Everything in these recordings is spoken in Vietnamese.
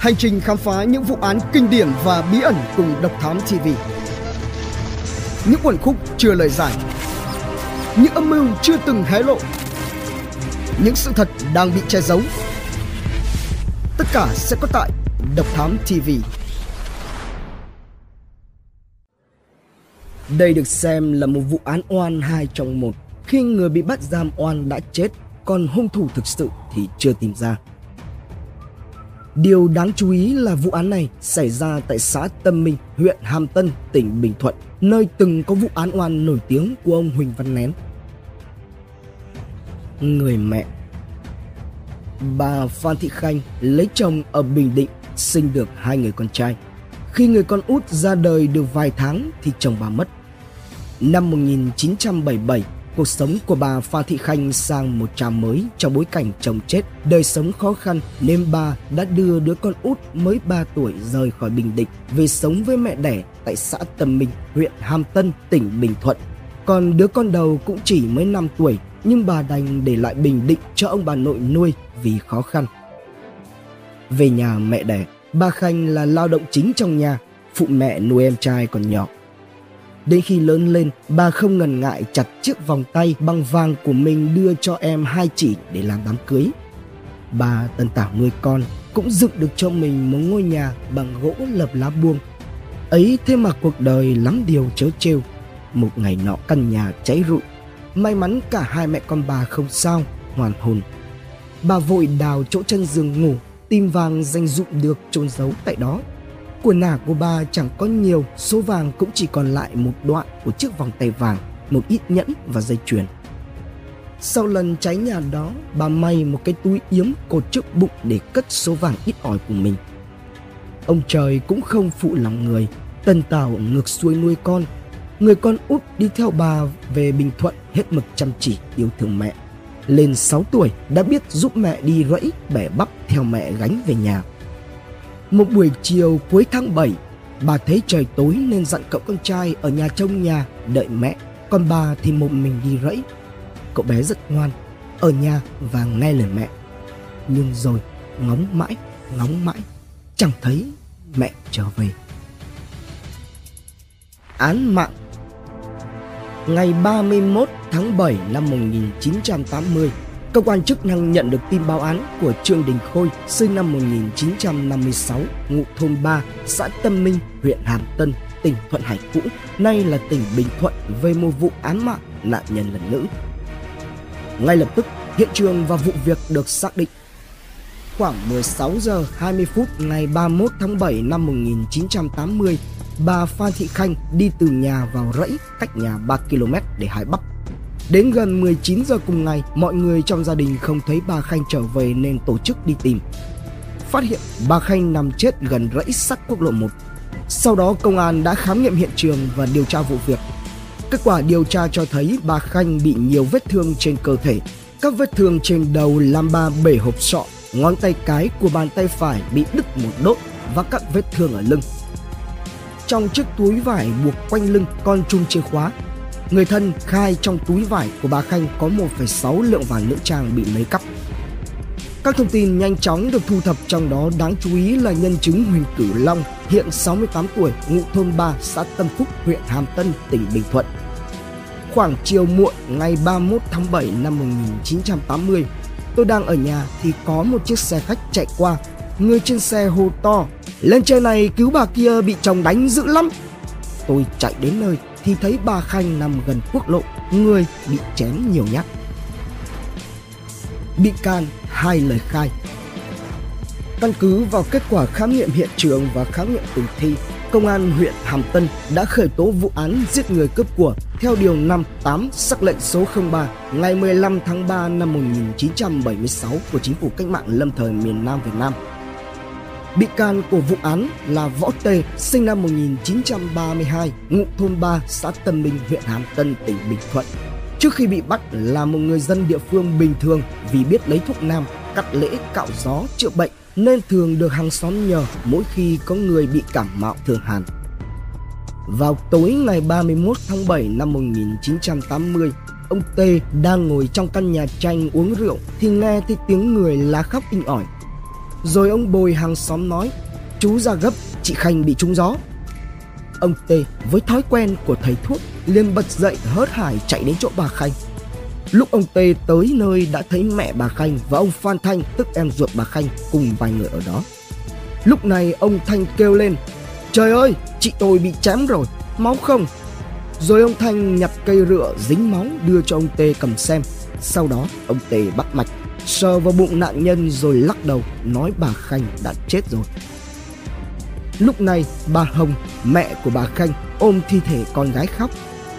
Hành trình khám phá những vụ án kinh điển và bí ẩn cùng Độc Thám TV. Những quần khúc chưa lời giải. Những âm mưu chưa từng hé lộ. Những sự thật đang bị che giấu. Tất cả sẽ có tại Độc Thám TV. Đây được xem là một vụ án oan hai trong một khi người bị bắt giam oan đã chết, còn hung thủ thực sự thì chưa tìm ra. Điều đáng chú ý là vụ án này xảy ra tại xã Tâm Minh, huyện Hàm Tân, tỉnh Bình Thuận, nơi từng có vụ án oan nổi tiếng của ông Huỳnh Văn Nén. Người mẹ Bà Phan Thị Khanh lấy chồng ở Bình Định, sinh được hai người con trai. Khi người con út ra đời được vài tháng thì chồng bà mất. Năm 1977, cuộc sống của bà Pha Thị Khanh sang một trang mới trong bối cảnh chồng chết, đời sống khó khăn nên bà đã đưa đứa con út mới 3 tuổi rời khỏi Bình Định về sống với mẹ đẻ tại xã Tâm Minh, huyện Hàm Tân, tỉnh Bình Thuận. Còn đứa con đầu cũng chỉ mới 5 tuổi nhưng bà đành để lại Bình Định cho ông bà nội nuôi vì khó khăn. Về nhà mẹ đẻ, bà Khanh là lao động chính trong nhà, phụ mẹ nuôi em trai còn nhỏ. Đến khi lớn lên, bà không ngần ngại chặt chiếc vòng tay bằng vàng của mình đưa cho em hai chỉ để làm đám cưới. Bà tần tảo nuôi con, cũng dựng được cho mình một ngôi nhà bằng gỗ lập lá buông. Ấy thế mà cuộc đời lắm điều chớ trêu. Một ngày nọ căn nhà cháy rụi. May mắn cả hai mẹ con bà không sao, hoàn hồn. Bà vội đào chỗ chân giường ngủ, tìm vàng danh dụng được trôn giấu tại đó của nả của bà chẳng có nhiều, số vàng cũng chỉ còn lại một đoạn của chiếc vòng tay vàng, một ít nhẫn và dây chuyền. Sau lần cháy nhà đó, bà may một cái túi yếm cột trước bụng để cất số vàng ít ỏi của mình. Ông trời cũng không phụ lòng người, tần tảo ngược xuôi nuôi con. Người con út đi theo bà về Bình Thuận hết mực chăm chỉ yêu thương mẹ. Lên 6 tuổi đã biết giúp mẹ đi rẫy bẻ bắp theo mẹ gánh về nhà. Một buổi chiều cuối tháng 7, bà thấy trời tối nên dặn cậu con trai ở nhà trông nhà đợi mẹ, còn bà thì một mình đi rẫy. Cậu bé rất ngoan, ở nhà và nghe lời mẹ. Nhưng rồi ngóng mãi, ngóng mãi, chẳng thấy mẹ trở về. Án mạng Ngày 31 tháng 7 năm 1980, Cơ quan chức năng nhận được tin báo án của Trương Đình Khôi, sinh năm 1956, ngụ thôn 3, xã Tâm Minh, huyện Hàm Tân, tỉnh Thuận Hải cũ, nay là tỉnh Bình Thuận về một vụ án mạng nạn nhân là nữ. Ngay lập tức, hiện trường và vụ việc được xác định. Khoảng 16 giờ 20 phút ngày 31 tháng 7 năm 1980, bà Phan Thị Khanh đi từ nhà vào rẫy cách nhà 3 km để hái bắp Đến gần 19 giờ cùng ngày, mọi người trong gia đình không thấy bà Khanh trở về nên tổ chức đi tìm. Phát hiện bà Khanh nằm chết gần rẫy sắt quốc lộ 1. Sau đó công an đã khám nghiệm hiện trường và điều tra vụ việc. Kết quả điều tra cho thấy bà Khanh bị nhiều vết thương trên cơ thể. Các vết thương trên đầu làm bà bể hộp sọ, ngón tay cái của bàn tay phải bị đứt một đốt và các vết thương ở lưng. Trong chiếc túi vải buộc quanh lưng còn chung chìa khóa Người thân khai trong túi vải của bà Khanh có 1,6 lượng vàng nữ trang bị lấy cắp. Các thông tin nhanh chóng được thu thập trong đó đáng chú ý là nhân chứng Huỳnh Cửu Long, hiện 68 tuổi, ngụ thôn 3, xã Tân Phúc, huyện Hàm Tân, tỉnh Bình Thuận. Khoảng chiều muộn ngày 31 tháng 7 năm 1980, tôi đang ở nhà thì có một chiếc xe khách chạy qua. Người trên xe hô to, lên trên này cứu bà kia bị chồng đánh dữ lắm. Tôi chạy đến nơi thì thấy bà Khanh nằm gần quốc lộ, người bị chém nhiều nhát. Bị can hai lời khai Căn cứ vào kết quả khám nghiệm hiện trường và khám nghiệm tử thi, Công an huyện Hàm Tân đã khởi tố vụ án giết người cướp của theo Điều 58 sắc lệnh số 03 ngày 15 tháng 3 năm 1976 của Chính phủ Cách mạng lâm thời miền Nam Việt Nam Bị can của vụ án là Võ Tê, sinh năm 1932, ngụ thôn 3, xã Tân Minh, huyện Hàm Tân, tỉnh Bình Thuận. Trước khi bị bắt là một người dân địa phương bình thường vì biết lấy thuốc nam, cắt lễ, cạo gió, chữa bệnh nên thường được hàng xóm nhờ mỗi khi có người bị cảm mạo thường hàn. Vào tối ngày 31 tháng 7 năm 1980, ông Tê đang ngồi trong căn nhà tranh uống rượu thì nghe thấy tiếng người lá khóc inh ỏi rồi ông Bồi hàng xóm nói Chú ra gấp, chị Khanh bị trúng gió Ông Tê với thói quen của thầy thuốc liền bật dậy hớt hải chạy đến chỗ bà Khanh Lúc ông Tê tới nơi đã thấy mẹ bà Khanh và ông Phan Thanh tức em ruột bà Khanh cùng vài người ở đó. Lúc này ông Thanh kêu lên Trời ơi, chị tôi bị chém rồi, máu không? Rồi ông Thanh nhặt cây rựa dính máu đưa cho ông Tê cầm xem. Sau đó ông Tê bắt mạch, sờ vào bụng nạn nhân rồi lắc đầu nói bà Khanh đã chết rồi. Lúc này bà Hồng, mẹ của bà Khanh ôm thi thể con gái khóc.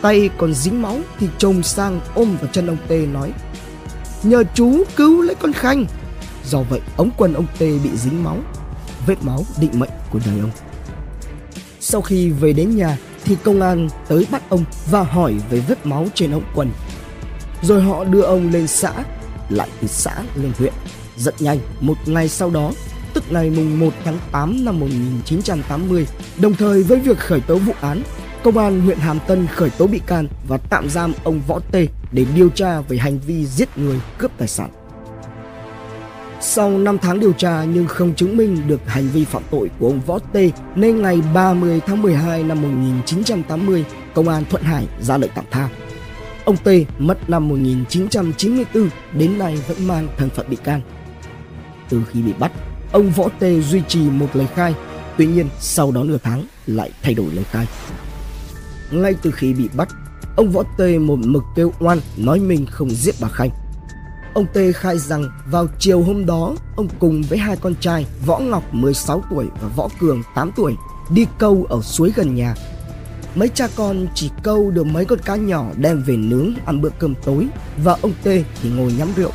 Tay còn dính máu thì trồm sang ôm vào chân ông Tê nói Nhờ chú cứu lấy con Khanh. Do vậy ống quần ông Tê bị dính máu, vết máu định mệnh của đời ông. Sau khi về đến nhà thì công an tới bắt ông và hỏi về vết máu trên ống quần. Rồi họ đưa ông lên xã, lại từ xã lên huyện. Rất nhanh, một ngày sau đó, tức ngày mùng 1 tháng 8 năm 1980, đồng thời với việc khởi tố vụ án, Công an huyện Hàm Tân khởi tố bị can và tạm giam ông Võ Tê để điều tra về hành vi giết người cướp tài sản. Sau 5 tháng điều tra nhưng không chứng minh được hành vi phạm tội của ông Võ Tê nên ngày 30 tháng 12 năm 1980, Công an Thuận Hải ra lệnh tạm tha. Ông Tê mất năm 1994 đến nay vẫn mang thân phận bị can. Từ khi bị bắt, ông Võ Tê duy trì một lời khai, tuy nhiên sau đó nửa tháng lại thay đổi lời khai. Ngay từ khi bị bắt, ông Võ Tê một mực kêu oan nói mình không giết bà Khanh. Ông Tê khai rằng vào chiều hôm đó, ông cùng với hai con trai Võ Ngọc 16 tuổi và Võ Cường 8 tuổi đi câu ở suối gần nhà. Mấy cha con chỉ câu được mấy con cá nhỏ đem về nướng ăn bữa cơm tối và ông Tê thì ngồi nhắm rượu.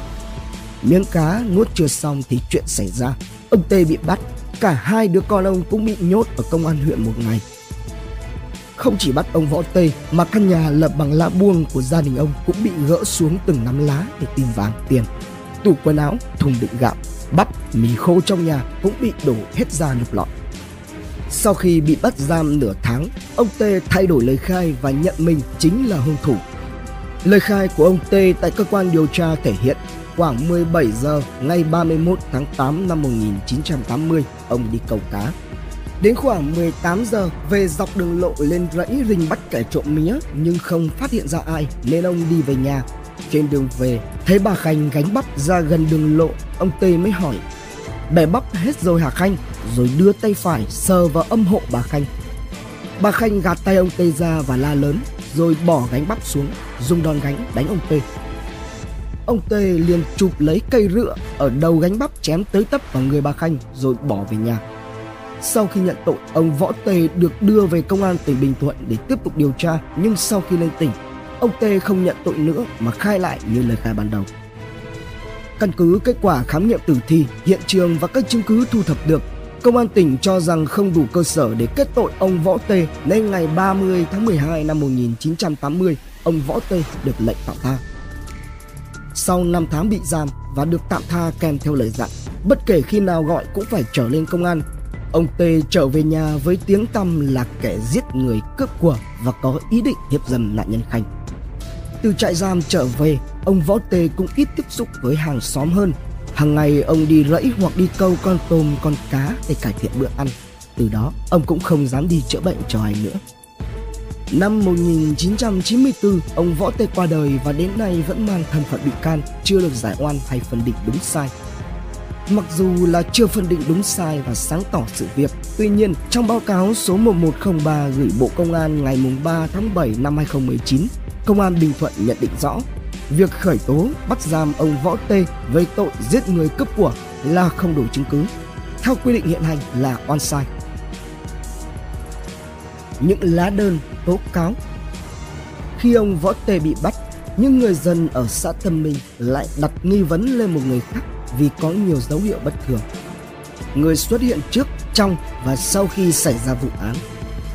Miếng cá nuốt chưa xong thì chuyện xảy ra. Ông Tê bị bắt, cả hai đứa con ông cũng bị nhốt ở công an huyện một ngày. Không chỉ bắt ông Võ Tê mà căn nhà lập bằng lá buông của gia đình ông cũng bị gỡ xuống từng nắm lá để tìm vàng tiền. Tủ quần áo, thùng đựng gạo, bắp, mì khô trong nhà cũng bị đổ hết ra lục lọi. Sau khi bị bắt giam nửa tháng, ông Tê thay đổi lời khai và nhận mình chính là hung thủ. Lời khai của ông Tê tại cơ quan điều tra thể hiện khoảng 17 giờ ngày 31 tháng 8 năm 1980, ông đi câu cá Đến khoảng 18 giờ về dọc đường lộ lên rẫy rình bắt kẻ trộm mía nhưng không phát hiện ra ai nên ông đi về nhà. Trên đường về thấy bà Khanh gánh bắp ra gần đường lộ ông Tê mới hỏi Bẻ bắp hết rồi hả Khanh? Rồi đưa tay phải sờ vào âm hộ bà Khanh. Bà Khanh gạt tay ông Tê ra và la lớn rồi bỏ gánh bắp xuống dùng đòn gánh đánh ông Tê. Ông Tê liền chụp lấy cây rựa ở đầu gánh bắp chém tới tấp vào người bà Khanh rồi bỏ về nhà. Sau khi nhận tội, ông Võ Tê được đưa về công an tỉnh Bình Thuận để tiếp tục điều tra, nhưng sau khi lên tỉnh, ông Tê không nhận tội nữa mà khai lại như lời khai ban đầu. Căn cứ kết quả khám nghiệm tử thi, hiện trường và các chứng cứ thu thập được, Công an tỉnh cho rằng không đủ cơ sở để kết tội ông Võ Tê nên ngày 30 tháng 12 năm 1980, ông Võ Tê được lệnh tạm tha. Sau 5 tháng bị giam và được tạm tha kèm theo lời dặn, bất kể khi nào gọi cũng phải trở lên công an Ông Tê trở về nhà với tiếng tăm là kẻ giết người cướp của và có ý định hiếp dâm nạn nhân Khanh. Từ trại giam trở về, ông Võ Tê cũng ít tiếp xúc với hàng xóm hơn. Hàng ngày ông đi rẫy hoặc đi câu con tôm, con cá để cải thiện bữa ăn. Từ đó, ông cũng không dám đi chữa bệnh cho ai nữa. Năm 1994, ông Võ Tê qua đời và đến nay vẫn mang thân phận bị can, chưa được giải oan hay phân định đúng sai. Mặc dù là chưa phân định đúng sai và sáng tỏ sự việc, tuy nhiên trong báo cáo số 1103 gửi Bộ Công an ngày 3 tháng 7 năm 2019, Công an Bình Thuận nhận định rõ việc khởi tố bắt giam ông Võ Tê với tội giết người cướp của là không đủ chứng cứ. Theo quy định hiện hành là oan sai. Những lá đơn tố cáo Khi ông Võ Tê bị bắt, những người dân ở xã Tân Minh lại đặt nghi vấn lên một người khác vì có nhiều dấu hiệu bất thường. Người xuất hiện trước, trong và sau khi xảy ra vụ án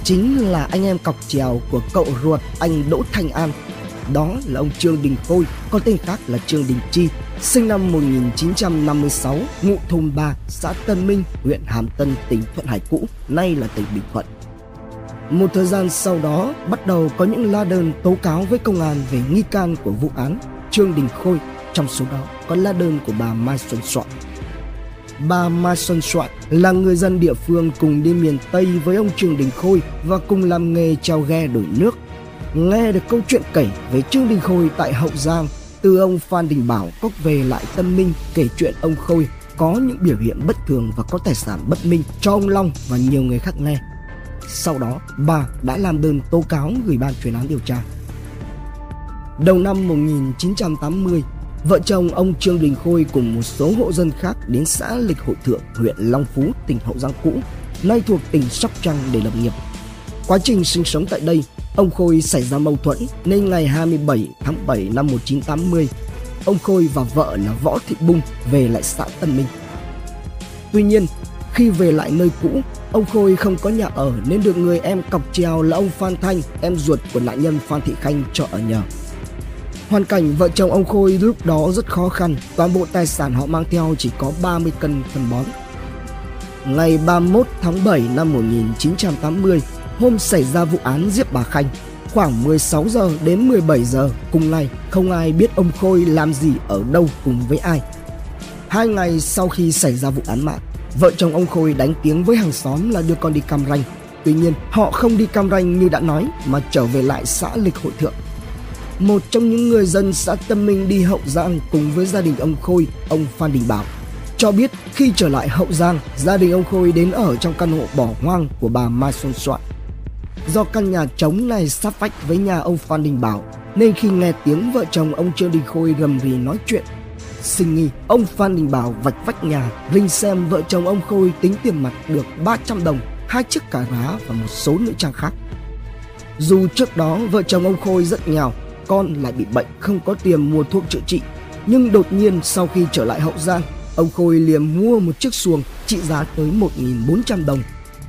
chính là anh em cọc trèo của cậu ruột anh Đỗ Thành An. Đó là ông Trương Đình Khôi, có tên khác là Trương Đình Chi, sinh năm 1956, ngụ thôn 3, xã Tân Minh, huyện Hàm Tân, tỉnh Thuận Hải cũ, nay là tỉnh Bình Thuận. Một thời gian sau đó, bắt đầu có những la đơn tố cáo với công an về nghi can của vụ án Trương Đình Khôi trong số đó có lá đơn của bà Mai Xuân Soạn. bà Mai Xuân Soạn là người dân địa phương cùng đi miền Tây với ông Trương Đình Khôi và cùng làm nghề trao ghe đổi nước. Nghe được câu chuyện kể về Trương Đình Khôi tại Hậu Giang từ ông Phan Đình Bảo cốc về lại Tân Minh kể chuyện ông Khôi có những biểu hiện bất thường và có tài sản bất minh cho ông Long và nhiều người khác nghe. Sau đó, bà đã làm đơn tố cáo gửi ban chuyên án điều tra. Đầu năm 1980, vợ chồng ông Trương Đình Khôi cùng một số hộ dân khác đến xã Lịch Hội Thượng, huyện Long Phú, tỉnh Hậu Giang cũ, nay thuộc tỉnh Sóc Trăng để lập nghiệp. Quá trình sinh sống tại đây, ông Khôi xảy ra mâu thuẫn nên ngày 27 tháng 7 năm 1980, ông Khôi và vợ là Võ Thị Bung về lại xã Tân Minh. Tuy nhiên, khi về lại nơi cũ, ông Khôi không có nhà ở nên được người em cọc treo là ông Phan Thanh, em ruột của nạn nhân Phan Thị Khanh cho ở nhờ. Hoàn cảnh vợ chồng ông Khôi lúc đó rất khó khăn, toàn bộ tài sản họ mang theo chỉ có 30 cân phân bón. Ngày 31 tháng 7 năm 1980, hôm xảy ra vụ án giết bà Khanh, khoảng 16 giờ đến 17 giờ cùng ngày, không ai biết ông Khôi làm gì ở đâu cùng với ai. Hai ngày sau khi xảy ra vụ án mạng, vợ chồng ông Khôi đánh tiếng với hàng xóm là đưa con đi cam ranh. Tuy nhiên, họ không đi cam ranh như đã nói mà trở về lại xã Lịch Hội Thượng một trong những người dân xã Tâm Minh đi Hậu Giang cùng với gia đình ông Khôi, ông Phan Đình Bảo, cho biết khi trở lại Hậu Giang, gia đình ông Khôi đến ở trong căn hộ bỏ hoang của bà Mai Xuân Soạn. Do căn nhà trống này sát vách với nhà ông Phan Đình Bảo, nên khi nghe tiếng vợ chồng ông Trương Đình Khôi gầm rì nói chuyện, sinh nghi, ông Phan Đình Bảo vạch vách nhà, rinh xem vợ chồng ông Khôi tính tiền mặt được 300 đồng, hai chiếc cà rá và một số nữ trang khác. Dù trước đó vợ chồng ông Khôi rất nghèo, con lại bị bệnh không có tiền mua thuốc chữa trị. Nhưng đột nhiên sau khi trở lại Hậu Giang, ông Khôi liền mua một chiếc xuồng trị giá tới 1.400 đồng.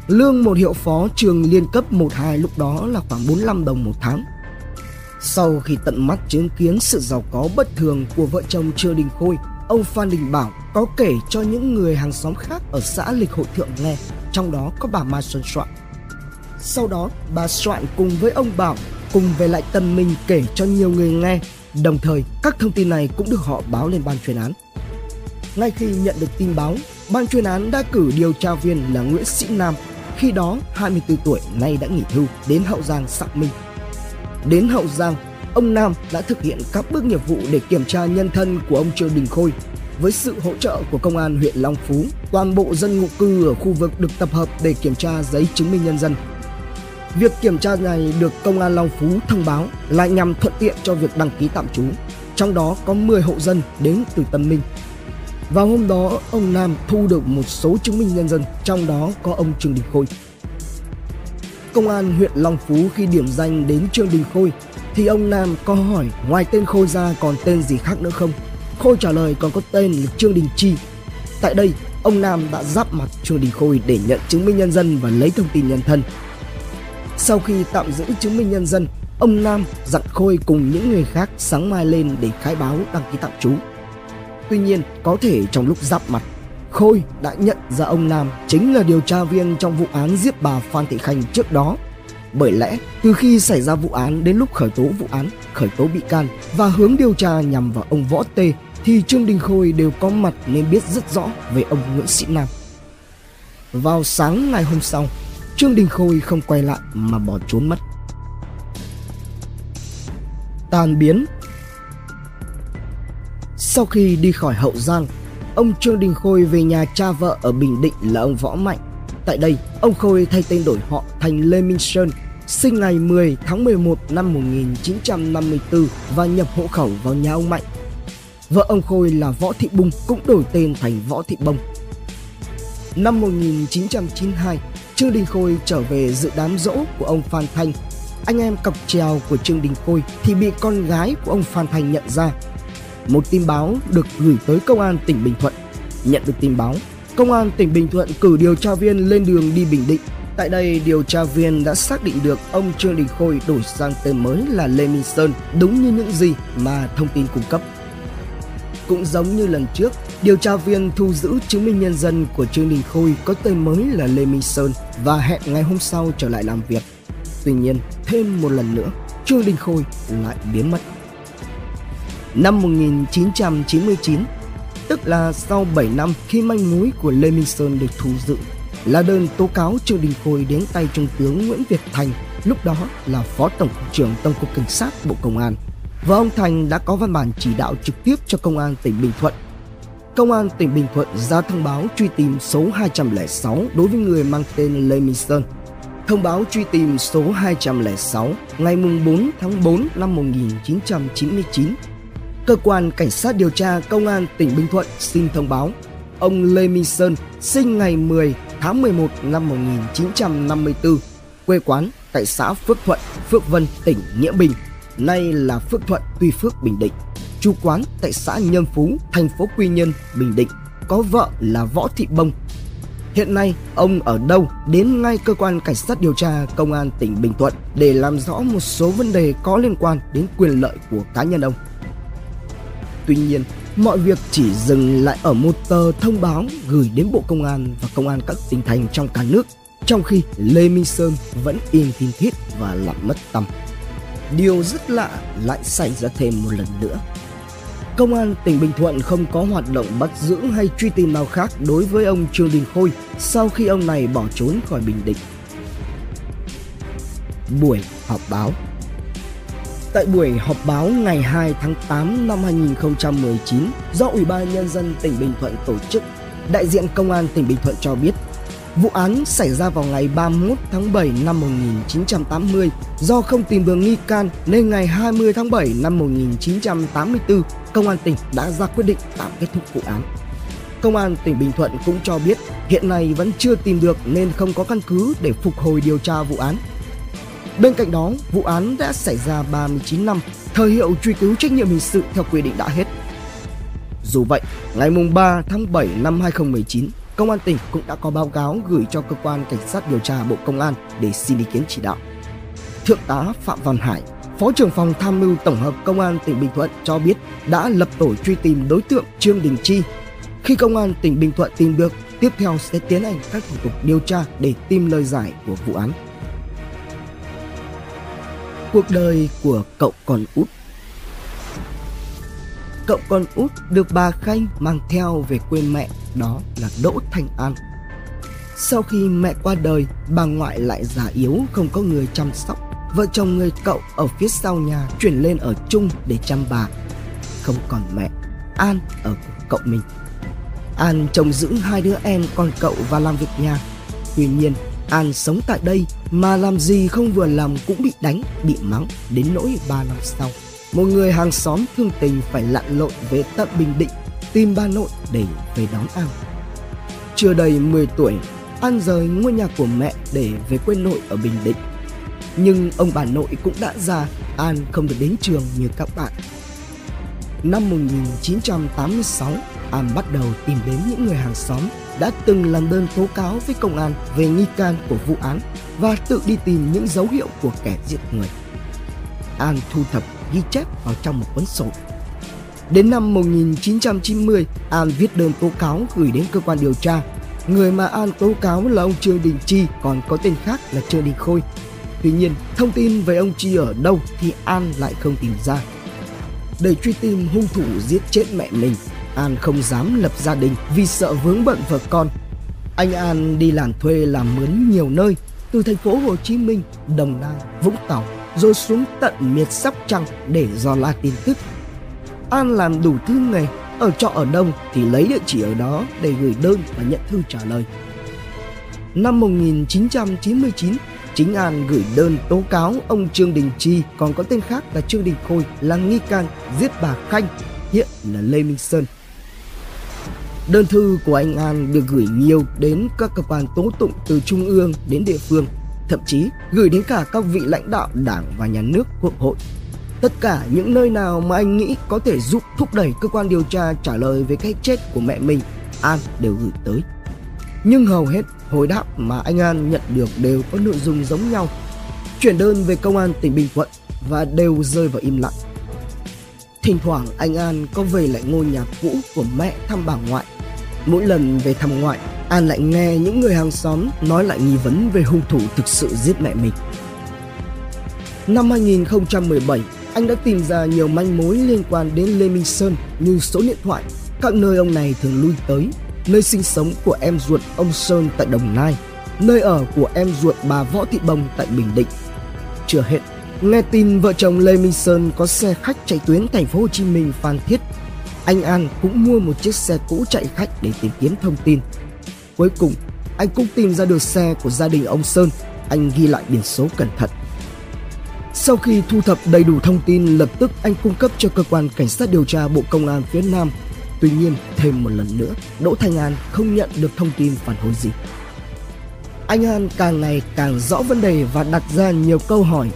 Lương một hiệu phó trường liên cấp 12 lúc đó là khoảng 45 đồng một tháng. Sau khi tận mắt chứng kiến sự giàu có bất thường của vợ chồng Trương Đình Khôi, ông Phan Đình Bảo có kể cho những người hàng xóm khác ở xã Lịch Hội Thượng nghe, trong đó có bà Mai Xuân Soạn. Sau đó, bà Soạn cùng với ông Bảo cùng về lại Tân Minh kể cho nhiều người nghe. Đồng thời, các thông tin này cũng được họ báo lên ban chuyên án. Ngay khi nhận được tin báo, ban chuyên án đã cử điều tra viên là Nguyễn Sĩ Nam, khi đó 24 tuổi nay đã nghỉ hưu đến Hậu Giang xác minh. Đến Hậu Giang, ông Nam đã thực hiện các bước nghiệp vụ để kiểm tra nhân thân của ông Trương Đình Khôi. Với sự hỗ trợ của công an huyện Long Phú, toàn bộ dân ngụ cư ở khu vực được tập hợp để kiểm tra giấy chứng minh nhân dân Việc kiểm tra này được Công an Long Phú thông báo là nhằm thuận tiện cho việc đăng ký tạm trú, trong đó có 10 hộ dân đến từ Tân Minh. Vào hôm đó, ông Nam thu được một số chứng minh nhân dân, trong đó có ông Trương Đình Khôi. Công an huyện Long Phú khi điểm danh đến Trương Đình Khôi thì ông Nam có hỏi ngoài tên Khôi ra còn tên gì khác nữa không? Khôi trả lời còn có tên là Trương Đình Chi. Tại đây, ông Nam đã giáp mặt Trương Đình Khôi để nhận chứng minh nhân dân và lấy thông tin nhân thân. Sau khi tạm giữ chứng minh nhân dân, ông Nam dặn Khôi cùng những người khác sáng mai lên để khai báo đăng ký tạm trú. Tuy nhiên, có thể trong lúc giáp mặt, Khôi đã nhận ra ông Nam chính là điều tra viên trong vụ án giết bà Phan Thị Khanh trước đó. Bởi lẽ, từ khi xảy ra vụ án đến lúc khởi tố vụ án, khởi tố bị can và hướng điều tra nhằm vào ông Võ Tê thì Trương Đình Khôi đều có mặt nên biết rất rõ về ông Nguyễn Sĩ Nam. Vào sáng ngày hôm sau, Trương Đình Khôi không quay lại mà bỏ trốn mất. Tàn biến sau khi đi khỏi Hậu Giang, ông Trương Đình Khôi về nhà cha vợ ở Bình Định là ông Võ Mạnh. Tại đây, ông Khôi thay tên đổi họ thành Lê Minh Sơn, sinh ngày 10 tháng 11 năm 1954 và nhập hộ khẩu vào nhà ông Mạnh. Vợ ông Khôi là Võ Thị Bung cũng đổi tên thành Võ Thị Bông. Năm 1992, Trương Đình Khôi trở về dự đám dỗ của ông Phan Thanh. Anh em cọc trèo của Trương Đình Khôi thì bị con gái của ông Phan Thanh nhận ra. Một tin báo được gửi tới công an tỉnh Bình Thuận. Nhận được tin báo, công an tỉnh Bình Thuận cử điều tra viên lên đường đi Bình Định. Tại đây, điều tra viên đã xác định được ông Trương Đình Khôi đổi sang tên mới là Lê Minh Sơn, đúng như những gì mà thông tin cung cấp. Cũng giống như lần trước, điều tra viên thu giữ chứng minh nhân dân của Trương Đình Khôi có tên mới là Lê Minh Sơn và hẹn ngày hôm sau trở lại làm việc. Tuy nhiên, thêm một lần nữa, Trương Đình Khôi lại biến mất. Năm 1999, tức là sau 7 năm khi manh mối của Lê Minh Sơn được thu giữ là đơn tố cáo Trương Đình Khôi đến tay Trung tướng Nguyễn Việt Thành, lúc đó là Phó Tổng cục trưởng Tổng cục Cảnh sát Bộ Công an. Và ông Thành đã có văn bản chỉ đạo trực tiếp cho Công an tỉnh Bình Thuận. Công an tỉnh Bình Thuận ra thông báo truy tìm số 206 đối với người mang tên Lê Minh Sơn. Thông báo truy tìm số 206 ngày 4 tháng 4 năm 1999 Cơ quan Cảnh sát điều tra Công an tỉnh Bình Thuận xin thông báo ông Lê Minh Sơn sinh ngày 10 tháng 11 năm 1954, quê quán tại xã Phước Thuận, Phước Vân, tỉnh Nghĩa Bình, nay là Phước Thuận, Tuy Phước, Bình Định. Chú quán tại xã Nhân Phú, thành phố Quy Nhơn, Bình Định, có vợ là Võ Thị Bông. Hiện nay, ông ở đâu đến ngay cơ quan cảnh sát điều tra công an tỉnh Bình Thuận để làm rõ một số vấn đề có liên quan đến quyền lợi của cá nhân ông. Tuy nhiên, mọi việc chỉ dừng lại ở một tờ thông báo gửi đến Bộ Công an và Công an các tỉnh thành trong cả nước, trong khi Lê Minh Sơn vẫn im tin thít và làm mất tâm. Điều rất lạ lại xảy ra thêm một lần nữa. Công an tỉnh Bình Thuận không có hoạt động bắt giữ hay truy tìm nào khác đối với ông Trương Đình Khôi sau khi ông này bỏ trốn khỏi Bình Định. Buổi họp báo Tại buổi họp báo ngày 2 tháng 8 năm 2019 do Ủy ban Nhân dân tỉnh Bình Thuận tổ chức, đại diện Công an tỉnh Bình Thuận cho biết Vụ án xảy ra vào ngày 31 tháng 7 năm 1980 do không tìm được nghi can nên ngày 20 tháng 7 năm 1984, Công an tỉnh đã ra quyết định tạm kết thúc vụ án. Công an tỉnh Bình Thuận cũng cho biết hiện nay vẫn chưa tìm được nên không có căn cứ để phục hồi điều tra vụ án Bên cạnh đó, vụ án đã xảy ra 39 năm, thời hiệu truy cứu trách nhiệm hình sự theo quy định đã hết. Dù vậy, ngày 3 tháng 7 năm 2019, Công an tỉnh cũng đã có báo cáo gửi cho cơ quan cảnh sát điều tra Bộ Công an để xin ý kiến chỉ đạo. Thượng tá Phạm Văn Hải, Phó trưởng phòng tham mưu tổng hợp Công an tỉnh Bình Thuận cho biết đã lập tổ truy tìm đối tượng Trương Đình Chi. Khi Công an tỉnh Bình Thuận tìm được, tiếp theo sẽ tiến hành các thủ tục điều tra để tìm lời giải của vụ án cuộc đời của cậu con út. Cậu con út được bà Khanh mang theo về quê mẹ đó là Đỗ Thanh An. Sau khi mẹ qua đời, bà ngoại lại già yếu không có người chăm sóc. Vợ chồng người cậu ở phía sau nhà chuyển lên ở chung để chăm bà. Không còn mẹ, An ở cùng cậu mình. An trông giữ hai đứa em con cậu và làm việc nhà. Tuy nhiên, An sống tại đây mà làm gì không vừa lòng cũng bị đánh, bị mắng đến nỗi 3 năm sau. Một người hàng xóm thương tình phải lặn lội về tận Bình Định tìm ba nội để về đón An. Chưa đầy 10 tuổi, An rời ngôi nhà của mẹ để về quê nội ở Bình Định. Nhưng ông bà nội cũng đã già, An không được đến trường như các bạn. Năm 1986, An bắt đầu tìm đến những người hàng xóm đã từng làm đơn tố cáo với công an về nghi can của vụ án và tự đi tìm những dấu hiệu của kẻ giết người. An thu thập ghi chép vào trong một cuốn sổ. Đến năm 1990, An viết đơn tố cáo gửi đến cơ quan điều tra. Người mà An tố cáo là ông Trương Đình Chi, còn có tên khác là Trương Đình Khôi. Tuy nhiên, thông tin về ông Chi ở đâu thì An lại không tìm ra. Để truy tìm hung thủ giết chết mẹ mình, An không dám lập gia đình vì sợ vướng bận vợ con. Anh An đi làm thuê làm mướn nhiều nơi, từ thành phố Hồ Chí Minh, Đồng Nai, Vũng Tàu, rồi xuống tận miệt Sóc Trăng để dò la tin tức. An làm đủ thứ nghề, ở trọ ở đâu thì lấy địa chỉ ở đó để gửi đơn và nhận thư trả lời. Năm 1999, chính An gửi đơn tố cáo ông Trương Đình Chi còn có tên khác là Trương Đình Khôi là nghi can giết bà Khanh, hiện là Lê Minh Sơn Đơn thư của anh An được gửi nhiều đến các cơ quan tố tụng từ trung ương đến địa phương, thậm chí gửi đến cả các vị lãnh đạo đảng và nhà nước quốc hội. Tất cả những nơi nào mà anh nghĩ có thể giúp thúc đẩy cơ quan điều tra trả lời về cái chết của mẹ mình, An đều gửi tới. Nhưng hầu hết hồi đáp mà anh An nhận được đều có nội dung giống nhau. Chuyển đơn về công an tỉnh Bình Thuận và đều rơi vào im lặng. Thỉnh thoảng anh An có về lại ngôi nhà cũ của mẹ thăm bà ngoại. Mỗi lần về thăm ngoại, An lại nghe những người hàng xóm nói lại nghi vấn về hung thủ thực sự giết mẹ mình. Năm 2017, anh đã tìm ra nhiều manh mối liên quan đến Lê Minh Sơn như số điện thoại, các nơi ông này thường lui tới, nơi sinh sống của em ruột ông Sơn tại Đồng Nai, nơi ở của em ruột bà Võ Thị Bông tại Bình Định. Chưa hết, nghe tin vợ chồng Lê Minh Sơn có xe khách chạy tuyến thành phố Hồ Chí Minh Phan Thiết, anh An cũng mua một chiếc xe cũ chạy khách để tìm kiếm thông tin. Cuối cùng, anh cũng tìm ra được xe của gia đình ông Sơn, anh ghi lại biển số cẩn thận. Sau khi thu thập đầy đủ thông tin, lập tức anh cung cấp cho cơ quan cảnh sát điều tra Bộ Công an phía Nam. Tuy nhiên, thêm một lần nữa, Đỗ Thanh An không nhận được thông tin phản hồi gì. Anh An càng ngày càng rõ vấn đề và đặt ra nhiều câu hỏi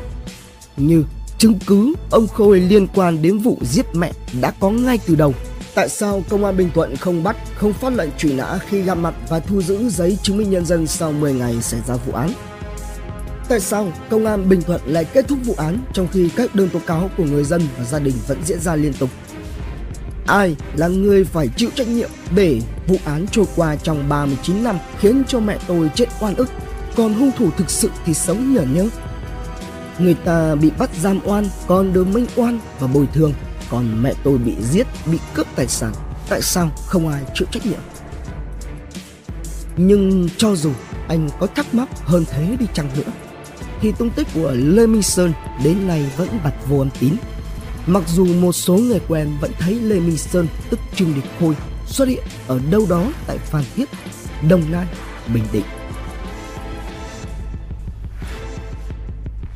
như chứng cứ ông Khôi liên quan đến vụ giết mẹ đã có ngay từ đầu. Tại sao công an Bình Thuận không bắt, không phát lệnh truy nã khi gặp mặt và thu giữ giấy chứng minh nhân dân sau 10 ngày xảy ra vụ án? Tại sao công an Bình Thuận lại kết thúc vụ án trong khi các đơn tố cáo của người dân và gia đình vẫn diễn ra liên tục? Ai là người phải chịu trách nhiệm để vụ án trôi qua trong 39 năm khiến cho mẹ tôi chết oan ức, còn hung thủ thực sự thì sống nhở nhớ? Người ta bị bắt giam oan, còn được minh oan và bồi thường, còn mẹ tôi bị giết, bị cướp tài sản. Tại sao không ai chịu trách nhiệm? Nhưng cho dù anh có thắc mắc hơn thế đi chăng nữa thì tung tích của Lê Minh Sơn đến nay vẫn bật vô âm tín. Mặc dù một số người quen vẫn thấy Lê Minh Sơn tức Trương Địch Khôi xuất hiện ở đâu đó tại Phan Thiết, Đồng Nai, Bình Định.